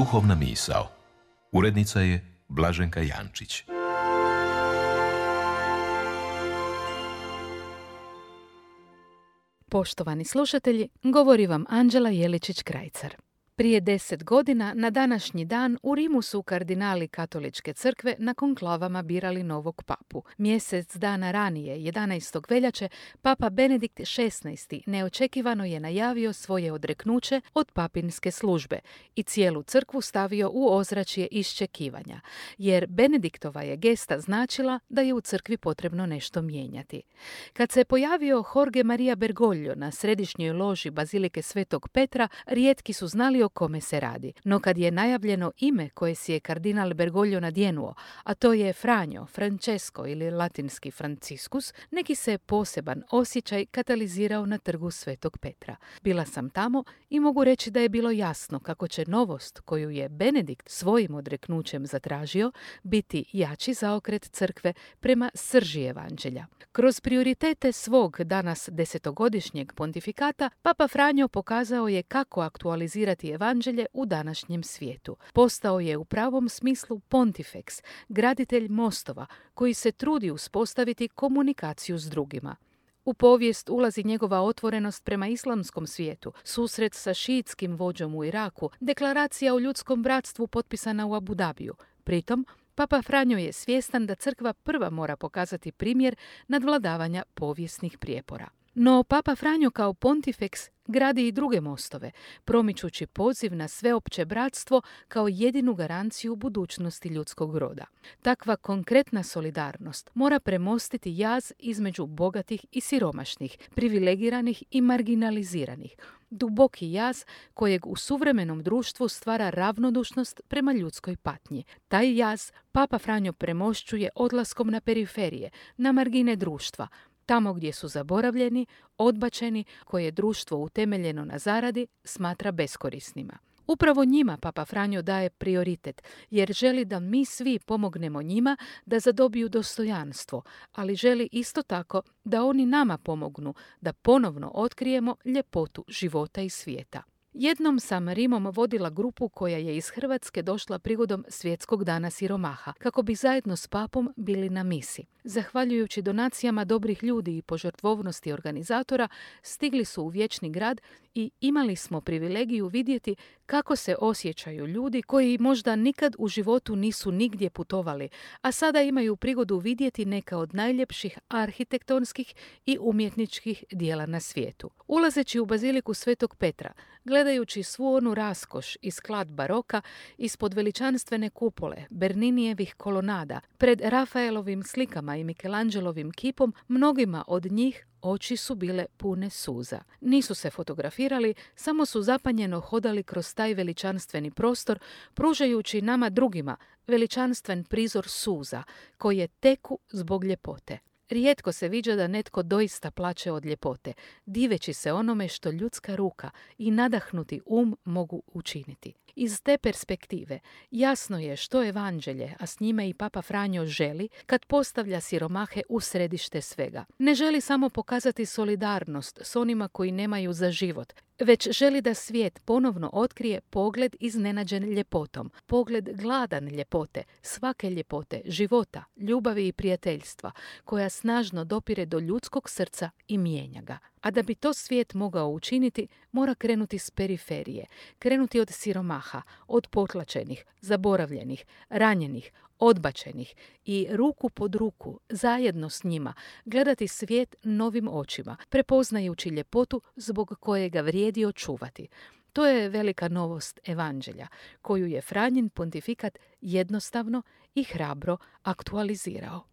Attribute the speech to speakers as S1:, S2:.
S1: Duhovna misao. Urednica je Blaženka Jančić.
S2: Poštovani slušatelji, govori vam Anđela Jeličić-Krajcar. Prije deset godina, na današnji dan, u Rimu su kardinali katoličke crkve na konklavama birali novog papu. Mjesec dana ranije, 11. veljače, papa Benedikt XVI. neočekivano je najavio svoje odreknuće od papinske službe i cijelu crkvu stavio u ozračje iščekivanja, jer Benediktova je gesta značila da je u crkvi potrebno nešto mijenjati. Kad se pojavio Jorge Maria Bergoglio na središnjoj loži Bazilike Svetog Petra, rijetki su znali o kome se radi. No kad je najavljeno ime koje si je kardinal Bergoglio nadjenuo, a to je Franjo, Francesco ili latinski Franciscus, neki se poseban osjećaj katalizirao na trgu Svetog Petra. Bila sam tamo i mogu reći da je bilo jasno kako će novost koju je Benedikt svojim odreknućem zatražio biti jači zaokret crkve prema srži evanđelja. Kroz prioritete svog danas desetogodišnjeg pontifikata, Papa Franjo pokazao je kako aktualizirati evanđelje u današnjem svijetu. Postao je u pravom smislu pontifex, graditelj mostova, koji se trudi uspostaviti komunikaciju s drugima. U povijest ulazi njegova otvorenost prema islamskom svijetu, susret sa šiitskim vođom u Iraku, deklaracija o ljudskom bratstvu potpisana u Abu Dhabiju. Pritom, Papa Franjo je svjestan da crkva prva mora pokazati primjer nadvladavanja povijesnih prijepora. No Papa Franjo kao pontifeks gradi i druge mostove, promičući poziv na sveopće bratstvo kao jedinu garanciju budućnosti ljudskog roda. Takva konkretna solidarnost mora premostiti jaz između bogatih i siromašnih, privilegiranih i marginaliziranih, duboki jaz kojeg u suvremenom društvu stvara ravnodušnost prema ljudskoj patnji. Taj jaz Papa Franjo premošćuje odlaskom na periferije, na margine društva, tamo gdje su zaboravljeni, odbačeni, koje je društvo utemeljeno na zaradi smatra beskorisnima. Upravo njima Papa Franjo daje prioritet, jer želi da mi svi pomognemo njima da zadobiju dostojanstvo, ali želi isto tako da oni nama pomognu da ponovno otkrijemo ljepotu života i svijeta. Jednom sam Rimom vodila grupu koja je iz Hrvatske došla prigodom Svjetskog dana siromaha, kako bi zajedno s papom bili na misi. Zahvaljujući donacijama dobrih ljudi i požrtvovnosti organizatora, stigli su u vječni grad i imali smo privilegiju vidjeti kako se osjećaju ljudi koji možda nikad u životu nisu nigdje putovali, a sada imaju prigodu vidjeti neka od najljepših arhitektonskih i umjetničkih dijela na svijetu. Ulazeći u baziliku Svetog Petra, gledajući svu onu raskoš i sklad baroka ispod veličanstvene kupole, Berninijevih kolonada, pred Rafaelovim slikama i Michelangelovim kipom, mnogima od njih Oči su bile pune suza. Nisu se fotografirali, samo su zapanjeno hodali kroz taj veličanstveni prostor, pružajući nama drugima veličanstven prizor suza, koje teku zbog ljepote. Rijetko se viđa da netko doista plaće od ljepote, diveći se onome što ljudska ruka i nadahnuti um mogu učiniti. Iz te perspektive jasno je što evanđelje, a s njime i Papa Franjo želi kad postavlja siromahe u središte svega. Ne želi samo pokazati solidarnost s onima koji nemaju za život, već želi da svijet ponovno otkrije pogled iznenađen ljepotom, pogled gladan ljepote, svake ljepote, života, ljubavi i prijateljstva, koja snažno dopire do ljudskog srca i mijenja ga. A da bi to svijet mogao učiniti, mora krenuti s periferije, krenuti od siromaha, od potlačenih, zaboravljenih, ranjenih, odbačenih i ruku pod ruku, zajedno s njima, gledati svijet novim očima, prepoznajući ljepotu zbog koje ga vrijedi očuvati. To je velika novost evanđelja, koju je Franjin pontifikat jednostavno i hrabro aktualizirao.